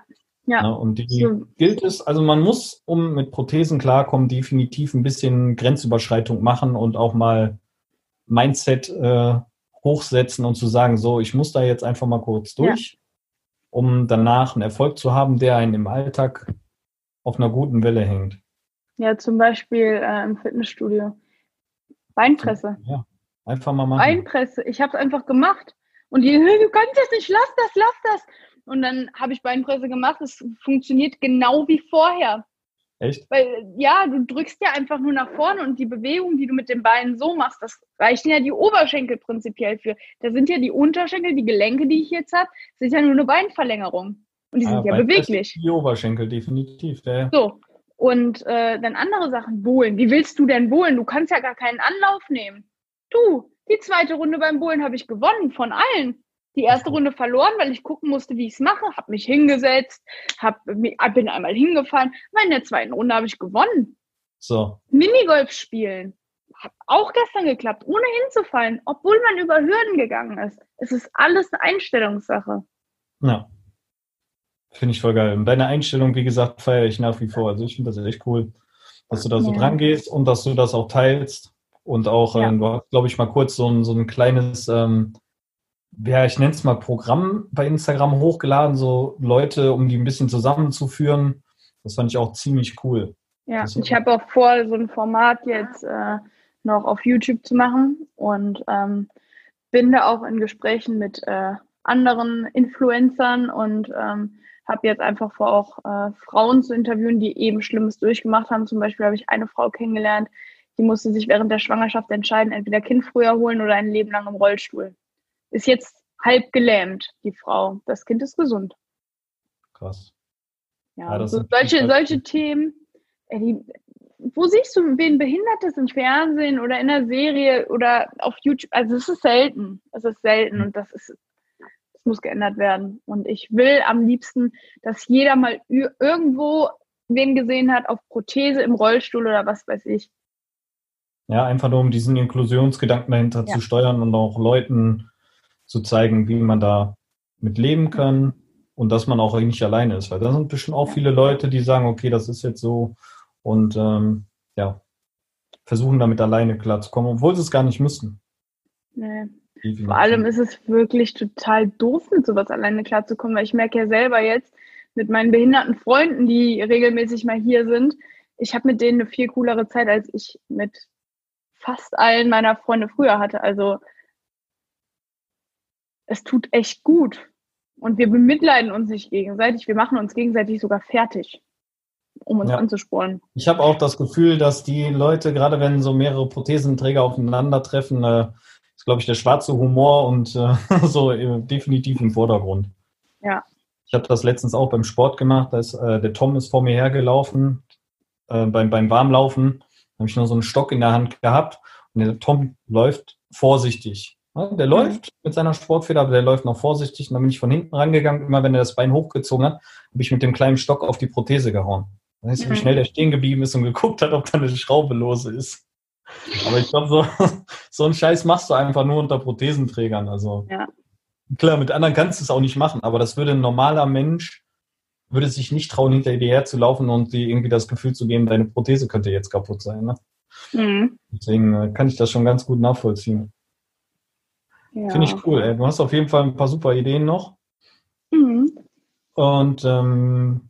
Ja. ja und die so. gilt es, also man muss, um mit Prothesen klarkommen, definitiv ein bisschen Grenzüberschreitung machen und auch mal Mindset äh, hochsetzen und zu sagen, so, ich muss da jetzt einfach mal kurz durch, ja. um danach einen Erfolg zu haben, der einen im Alltag auf einer guten Welle hängt. Ja, zum Beispiel äh, im Fitnessstudio. Beinpresse. Ja, einfach mal machen. Beinpresse. Ich habe es einfach gemacht. Und die, du kannst das nicht, lass das, lass das. Und dann habe ich Beinpresse gemacht. Es funktioniert genau wie vorher. Echt? Weil, ja, du drückst ja einfach nur nach vorne und die Bewegung, die du mit den Beinen so machst, das reichen ja die Oberschenkel prinzipiell für. Da sind ja die Unterschenkel, die Gelenke, die ich jetzt habe, sind ja nur eine Beinverlängerung. Und die ah, sind ja beweglich. Die Oberschenkel, definitiv. Ja. So. Und äh, dann andere Sachen, Bohlen. Wie willst du denn bohlen? Du kannst ja gar keinen Anlauf nehmen. Du, die zweite Runde beim Bullen habe ich gewonnen von allen. Die erste Runde verloren, weil ich gucken musste, wie ich es mache. Habe mich hingesetzt, hab, bin einmal hingefallen. Aber in der zweiten Runde habe ich gewonnen. So. Minigolf spielen. Hat auch gestern geklappt, ohne hinzufallen, obwohl man über Hürden gegangen ist. Es ist alles eine Einstellungssache. Ja. Finde ich voll geil. Und deine Einstellung, wie gesagt, feiere ich nach wie vor. Also ich finde das echt cool, dass du da so ja. dran gehst und dass du das auch teilst. Und auch, ja. äh, du hast, glaube ich, mal kurz so ein, so ein kleines, ähm, ja, ich nenne es mal Programm bei Instagram hochgeladen, so Leute, um die ein bisschen zusammenzuführen. Das fand ich auch ziemlich cool. Ja, ich habe auch vor, so ein Format jetzt äh, noch auf YouTube zu machen und ähm, bin da auch in Gesprächen mit äh, anderen Influencern und ähm, habe jetzt einfach vor, auch äh, Frauen zu interviewen, die eben Schlimmes durchgemacht haben. Zum Beispiel habe ich eine Frau kennengelernt, die musste sich während der Schwangerschaft entscheiden, entweder Kind früher holen oder ein Leben lang im Rollstuhl. Ist jetzt halb gelähmt, die Frau. Das Kind ist gesund. Krass. Ja, ja so solche, solche Themen. Ey, die, wo siehst du wen Behindertes im Fernsehen oder in der Serie oder auf YouTube? Also es ist selten. Es ist selten mhm. und das ist, das muss geändert werden. Und ich will am liebsten, dass jeder mal irgendwo wen gesehen hat auf Prothese im Rollstuhl oder was weiß ich. Ja, einfach nur um diesen Inklusionsgedanken dahinter ja. zu steuern und auch Leuten zu zeigen, wie man da mit leben kann und dass man auch nicht alleine ist. Weil da sind bestimmt auch viele Leute, die sagen, okay, das ist jetzt so und ähm, ja, versuchen damit alleine klarzukommen, obwohl sie es gar nicht müssen. Nee. Vor allem ist es wirklich total doof, mit sowas alleine klarzukommen, weil ich merke ja selber jetzt mit meinen behinderten Freunden, die regelmäßig mal hier sind, ich habe mit denen eine viel coolere Zeit, als ich mit fast allen meiner Freunde früher hatte. Also es tut echt gut. Und wir bemitleiden uns nicht gegenseitig, wir machen uns gegenseitig sogar fertig, um uns ja. anzusporen. Ich habe auch das Gefühl, dass die Leute, gerade wenn so mehrere Prothesenträger aufeinandertreffen, äh, ist, glaube ich, der schwarze Humor und äh, [LAUGHS] so äh, definitiv im Vordergrund. Ja. Ich habe das letztens auch beim Sport gemacht. Da ist, äh, der Tom ist vor mir hergelaufen, äh, beim, beim Warmlaufen habe ich noch so einen Stock in der Hand gehabt und der Tom läuft vorsichtig. Der läuft mhm. mit seiner Sportfeder, aber der läuft noch vorsichtig. Und dann bin ich von hinten rangegangen. Immer wenn er das Bein hochgezogen hat, habe ich mit dem kleinen Stock auf die Prothese gehauen. Dann weißt du, wie mhm. schnell der stehen geblieben ist und geguckt hat, ob da eine Schraube lose ist. Aber ich glaube, so, [LAUGHS] so einen Scheiß machst du einfach nur unter Prothesenträgern. Also ja. klar, mit anderen kannst du es auch nicht machen, aber das würde ein normaler Mensch würde sich nicht trauen, hinter dir herzulaufen und dir irgendwie das Gefühl zu geben, deine Prothese könnte jetzt kaputt sein. Ne? Mhm. Deswegen äh, kann ich das schon ganz gut nachvollziehen. Ja. Finde ich cool. Ey. Du hast auf jeden Fall ein paar super Ideen noch. Mhm. Und ähm,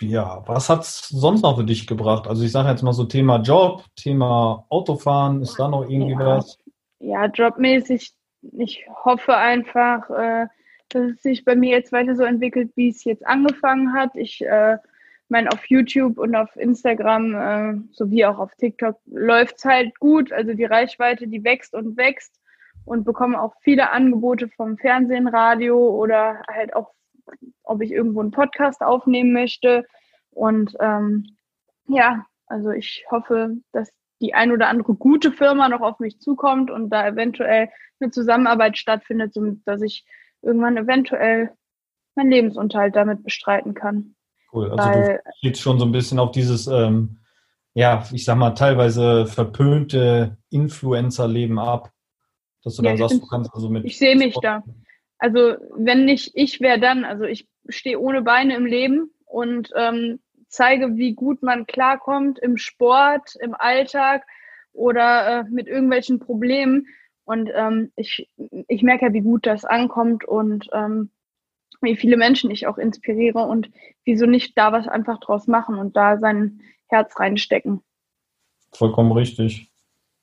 ja, was hat es sonst noch für dich gebracht? Also ich sage jetzt mal so Thema Job, Thema Autofahren, ist da noch irgendwie ja. was? Ja, jobmäßig, ich hoffe einfach, äh, dass es sich bei mir jetzt weiter so entwickelt, wie es jetzt angefangen hat. Ich äh, meine, auf YouTube und auf Instagram äh, sowie auch auf TikTok läuft es halt gut. Also die Reichweite, die wächst und wächst und bekomme auch viele Angebote vom Fernsehen, Radio oder halt auch, ob ich irgendwo einen Podcast aufnehmen möchte. Und ähm, ja, also ich hoffe, dass die ein oder andere gute Firma noch auf mich zukommt und da eventuell eine Zusammenarbeit stattfindet, dass ich irgendwann eventuell meinen Lebensunterhalt damit bestreiten kann. Cool, also Weil, du spielst schon so ein bisschen auf dieses, ähm, ja, ich sag mal, teilweise verpönte Influencer-Leben ab. Dass du ja, dann sagst, du kannst also mit. Ich sehe mich da. Also, wenn nicht ich, wäre dann. Also, ich stehe ohne Beine im Leben und ähm, zeige, wie gut man klarkommt im Sport, im Alltag oder äh, mit irgendwelchen Problemen. Und ähm, ich, ich merke ja, wie gut das ankommt und ähm, wie viele Menschen ich auch inspiriere und wieso nicht da was einfach draus machen und da sein Herz reinstecken. Vollkommen richtig.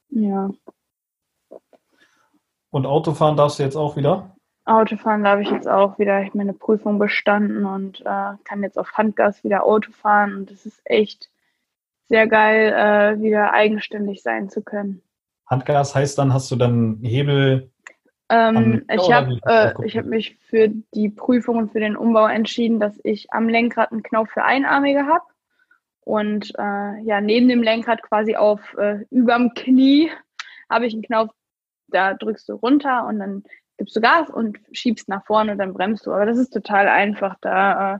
Ja. Und Autofahren darfst du jetzt auch wieder? Autofahren darf ich jetzt auch wieder. Ich habe meine Prüfung bestanden und äh, kann jetzt auf Handgas wieder Auto fahren. Und es ist echt sehr geil, äh, wieder eigenständig sein zu können. Handgas heißt dann, hast du dann Hebel? Ähm, ich habe äh, hab mich für die Prüfung und für den Umbau entschieden, dass ich am Lenkrad einen Knopf für Einarmige habe und äh, ja neben dem Lenkrad quasi auf äh, überm Knie habe ich einen Knopf, da drückst du runter und dann gibst du Gas und schiebst nach vorne und dann bremst du. Aber das ist total einfach. Da äh,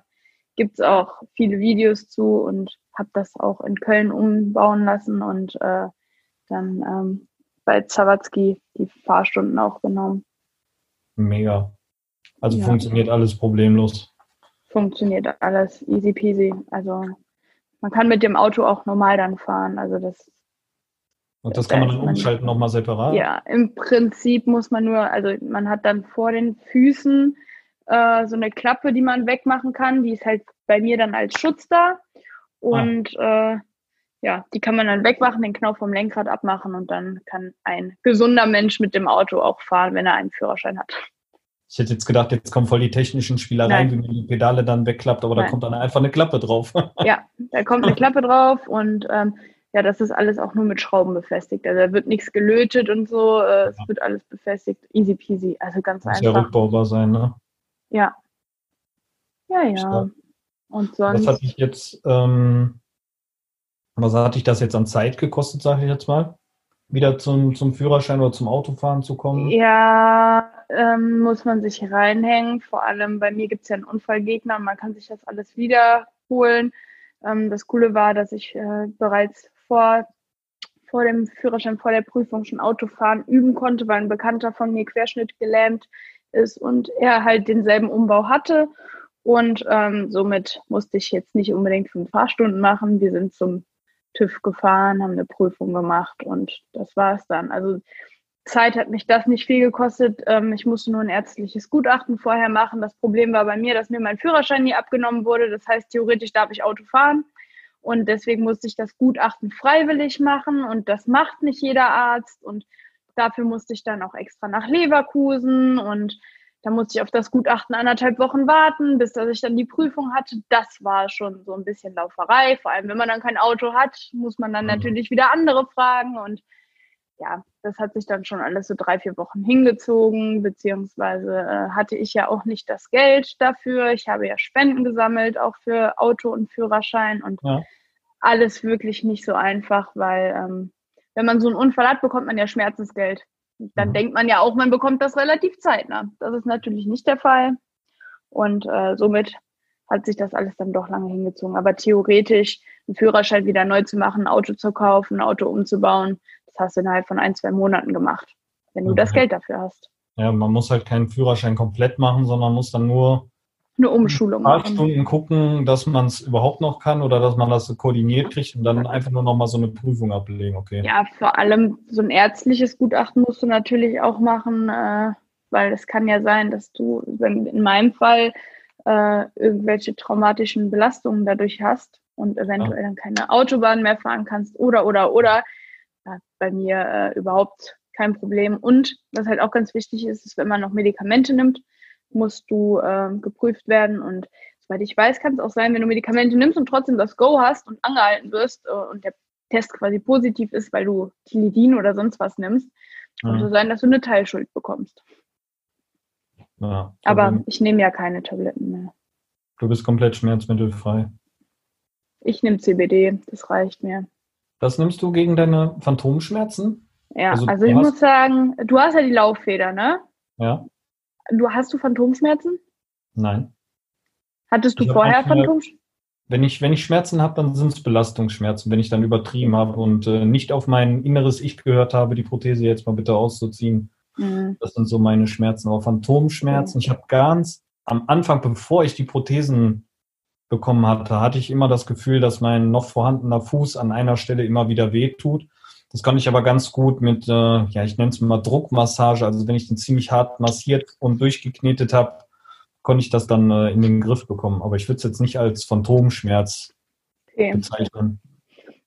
gibt es auch viele Videos zu und habe das auch in Köln umbauen lassen und äh, dann ähm, bei Zawatzki die Fahrstunden auch genommen. Mega. Also ja. funktioniert alles problemlos. Funktioniert alles easy peasy. Also man kann mit dem Auto auch normal dann fahren. Also das. Und das kann man dann umschalten nochmal separat? Ja, im Prinzip muss man nur, also man hat dann vor den Füßen äh, so eine Klappe, die man wegmachen kann. Die ist halt bei mir dann als Schutz da. Und ah. äh, ja, die kann man dann wegmachen, den Knopf vom Lenkrad abmachen und dann kann ein gesunder Mensch mit dem Auto auch fahren, wenn er einen Führerschein hat. Ich hätte jetzt gedacht, jetzt kommen voll die technischen Spielereien, Nein. wie man die Pedale dann wegklappt, aber Nein. da kommt dann einfach eine Klappe drauf. [LAUGHS] Ja, da kommt eine Klappe drauf und ähm, ja, das ist alles auch nur mit Schrauben befestigt. Also da wird nichts gelötet und so, äh, es wird alles befestigt. Easy peasy, also ganz Muss einfach. Muss ja rückbaubar sein, ne? Ja. Ja, ja. Und sonst. Was hatte ich jetzt, ähm, was hat dich das jetzt an Zeit gekostet, sage ich jetzt mal? Wieder zum, zum Führerschein oder zum Autofahren zu kommen? Ja, ähm, muss man sich reinhängen. Vor allem bei mir gibt es ja einen Unfallgegner man kann sich das alles wiederholen. Ähm, das Coole war, dass ich äh, bereits vor, vor dem Führerschein, vor der Prüfung schon Autofahren üben konnte, weil ein Bekannter von mir Querschnitt gelähmt ist und er halt denselben Umbau hatte. Und ähm, somit musste ich jetzt nicht unbedingt fünf Fahrstunden machen. Wir sind zum TÜV gefahren, haben eine Prüfung gemacht und das war es dann. Also Zeit hat mich das nicht viel gekostet. Ähm, ich musste nur ein ärztliches Gutachten vorher machen. Das Problem war bei mir, dass mir mein Führerschein nie abgenommen wurde. Das heißt, theoretisch darf ich Auto fahren. Und deswegen musste ich das Gutachten freiwillig machen. Und das macht nicht jeder Arzt. Und dafür musste ich dann auch extra nach Leverkusen. Und da musste ich auf das Gutachten anderthalb Wochen warten, bis dass ich dann die Prüfung hatte. Das war schon so ein bisschen Lauferei. Vor allem, wenn man dann kein Auto hat, muss man dann mhm. natürlich wieder andere fragen. Und ja, das hat sich dann schon alles so drei, vier Wochen hingezogen, beziehungsweise äh, hatte ich ja auch nicht das Geld dafür. Ich habe ja Spenden gesammelt, auch für Auto und Führerschein. Und ja. alles wirklich nicht so einfach, weil ähm, wenn man so einen Unfall hat, bekommt man ja Schmerzensgeld. Dann mhm. denkt man ja auch, man bekommt das relativ zeitnah. Das ist natürlich nicht der Fall. Und äh, somit hat sich das alles dann doch lange hingezogen. Aber theoretisch einen Führerschein wieder neu zu machen, ein Auto zu kaufen, ein Auto umzubauen, das hast du innerhalb von ein, zwei Monaten gemacht, wenn du okay. das Geld dafür hast. Ja, man muss halt keinen Führerschein komplett machen, sondern muss dann nur eine Umschulung ein paar Stunden gucken, dass man es überhaupt noch kann oder dass man das koordiniert kriegt und dann einfach nur noch mal so eine Prüfung ablegen, okay? Ja, vor allem so ein ärztliches Gutachten musst du natürlich auch machen, äh, weil es kann ja sein, dass du, wenn in meinem Fall, äh, irgendwelche traumatischen Belastungen dadurch hast und eventuell ja. dann keine Autobahn mehr fahren kannst oder, oder, oder. Ja, bei mir äh, überhaupt kein Problem. Und was halt auch ganz wichtig ist, ist, wenn man noch Medikamente nimmt, musst du äh, geprüft werden. Und soweit ich weiß, kann es auch sein, wenn du Medikamente nimmst und trotzdem das Go hast und angehalten wirst äh, und der Test quasi positiv ist, weil du Tilidin oder sonst was nimmst, kann es mhm. sein, dass du eine Teilschuld bekommst. Ja, Aber ich nehme ja keine Tabletten mehr. Du bist komplett schmerzmittelfrei. Ich nehme CBD, das reicht mir. Was nimmst du gegen deine Phantomschmerzen? Ja, also, also ich muss sagen, du hast ja die Lauffeder, ne? Ja. Du hast du Phantomschmerzen? Nein. Hattest du ich vorher Phantomschmerzen? Wenn ich, wenn ich Schmerzen habe, dann sind es Belastungsschmerzen, wenn ich dann übertrieben habe und äh, nicht auf mein inneres Ich gehört habe, die Prothese jetzt mal bitte auszuziehen. Mhm. Das sind so meine Schmerzen. Aber Phantomschmerzen, mhm. ich habe ganz am Anfang, bevor ich die Prothesen bekommen hatte, hatte ich immer das Gefühl, dass mein noch vorhandener Fuß an einer Stelle immer wieder wehtut. Das kann ich aber ganz gut mit, äh, ja, ich nenne es mal Druckmassage. Also wenn ich den ziemlich hart massiert und durchgeknetet habe, konnte ich das dann äh, in den Griff bekommen. Aber ich würde es jetzt nicht als Phantomschmerz okay. bezeichnen.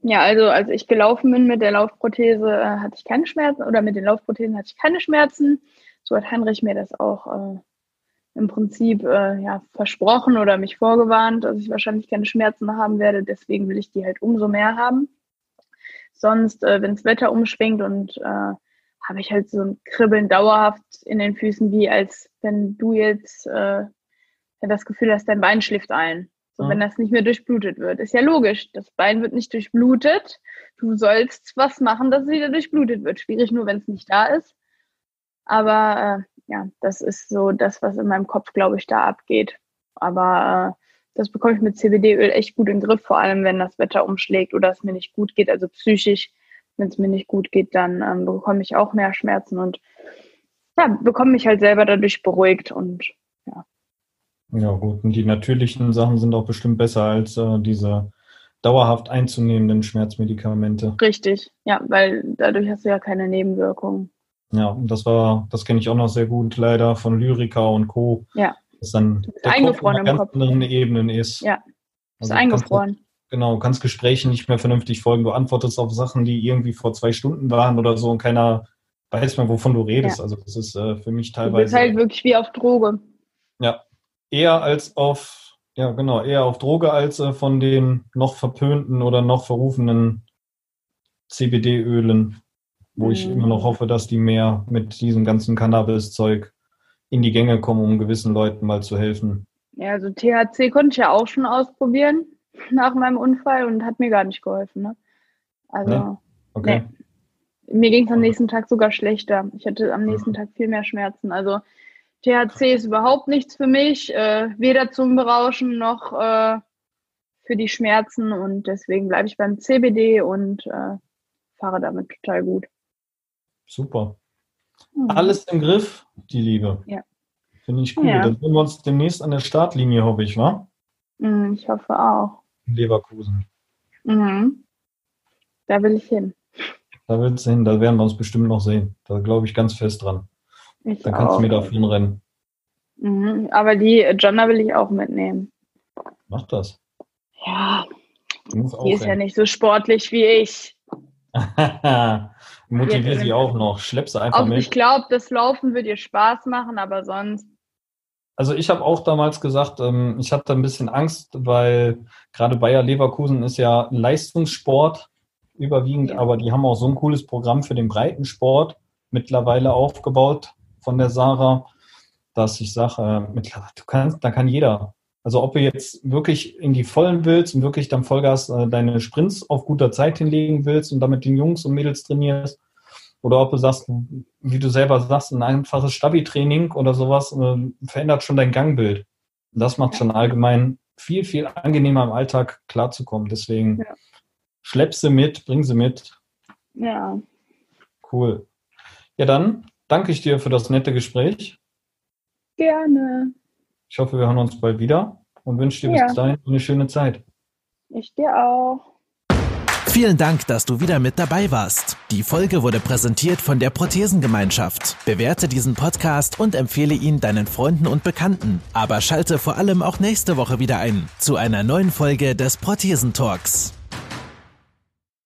Ja, also als ich gelaufen bin mit der Laufprothese, äh, hatte ich keine Schmerzen oder mit den Laufprothesen hatte ich keine Schmerzen. So hat Heinrich mir das auch äh, im Prinzip äh, ja, versprochen oder mich vorgewarnt, dass ich wahrscheinlich keine Schmerzen haben werde. Deswegen will ich die halt umso mehr haben. Sonst, äh, wenn das Wetter umschwingt und äh, habe ich halt so ein Kribbeln dauerhaft in den Füßen, wie als wenn du jetzt äh, das Gefühl hast, dein Bein schläft ein. So, ja. wenn das nicht mehr durchblutet wird. Ist ja logisch. Das Bein wird nicht durchblutet. Du sollst was machen, dass es wieder durchblutet wird. Schwierig nur, wenn es nicht da ist. Aber äh, ja, das ist so das, was in meinem Kopf, glaube ich, da abgeht. Aber äh, das bekomme ich mit CBD-Öl echt gut in den Griff, vor allem wenn das Wetter umschlägt oder es mir nicht gut geht, also psychisch, wenn es mir nicht gut geht, dann ähm, bekomme ich auch mehr Schmerzen und ja, bekomme mich halt selber dadurch beruhigt und ja. Ja, gut. Und die natürlichen Sachen sind auch bestimmt besser als äh, diese dauerhaft einzunehmenden Schmerzmedikamente. Richtig, ja, weil dadurch hast du ja keine Nebenwirkungen. Ja, und das war, das kenne ich auch noch sehr gut, leider von Lyrica und Co. Ja. Dass dann eingefroren auf ganz anderen Ebenen ist. Ja. Ist also eingefroren. Kannst, genau, kannst Gesprächen nicht mehr vernünftig folgen. Du antwortest auf Sachen, die irgendwie vor zwei Stunden waren oder so und keiner weiß mehr, wovon du redest. Ja. Also das ist äh, für mich teilweise. Du bist halt wirklich wie auf Droge. Ja. Eher als auf, ja genau, eher auf Droge als äh, von den noch verpönten oder noch verrufenen CBD-Ölen wo ich immer noch mhm. hoffe, dass die mehr mit diesem ganzen Cannabis-Zeug in die Gänge kommen, um gewissen Leuten mal zu helfen. Ja, also THC konnte ich ja auch schon ausprobieren [LAUGHS] nach meinem Unfall und hat mir gar nicht geholfen. Ne? Also, nee? okay. Nee. Mir ging es am nächsten Tag sogar schlechter. Ich hatte am nächsten Tag viel mehr Schmerzen. Also THC ist überhaupt nichts für mich, äh, weder zum Berauschen noch äh, für die Schmerzen und deswegen bleibe ich beim CBD und äh, fahre damit total gut. Super. Mhm. Alles im Griff, die Liebe. Ja. Finde ich cool. Ja. Dann sehen wir uns demnächst an der Startlinie, hoffe ich, wa? Mhm, ich hoffe auch. In Leverkusen. Mhm. Da will ich hin. Da willst du hin, da werden wir uns bestimmt noch sehen. Da glaube ich ganz fest dran. Ich da kannst du mir davon rennen. Mhm, aber die Jonna will ich auch mitnehmen. Mach das. Ja. Die ist rennen. ja nicht so sportlich wie ich. [LAUGHS] Motivier sie auch noch. Schlepp sie einfach auch, mit. Ich glaube, das Laufen wird ihr Spaß machen, aber sonst. Also ich habe auch damals gesagt, ähm, ich hatte ein bisschen Angst, weil gerade Bayer Leverkusen ist ja Leistungssport überwiegend, ja. aber die haben auch so ein cooles Programm für den Breitensport mittlerweile aufgebaut von der Sarah, dass ich sage, äh, du kannst, da kann jeder Also ob du jetzt wirklich in die Vollen willst und wirklich dann Vollgas äh, deine Sprints auf guter Zeit hinlegen willst und damit den Jungs und Mädels trainierst, oder ob du sagst, wie du selber sagst, ein einfaches Stabi-Training oder sowas äh, verändert schon dein Gangbild. Und das macht schon allgemein viel, viel angenehmer im Alltag klarzukommen. Deswegen ja. schlepp sie mit, bring sie mit. Ja. Cool. Ja, dann danke ich dir für das nette Gespräch. Gerne. Ich hoffe, wir hören uns bald wieder und wünsche dir ja. bis dahin eine schöne Zeit. Ich dir auch. Vielen Dank, dass du wieder mit dabei warst. Die Folge wurde präsentiert von der Prothesengemeinschaft. Bewerte diesen Podcast und empfehle ihn deinen Freunden und Bekannten. Aber schalte vor allem auch nächste Woche wieder ein zu einer neuen Folge des Prothesentalks.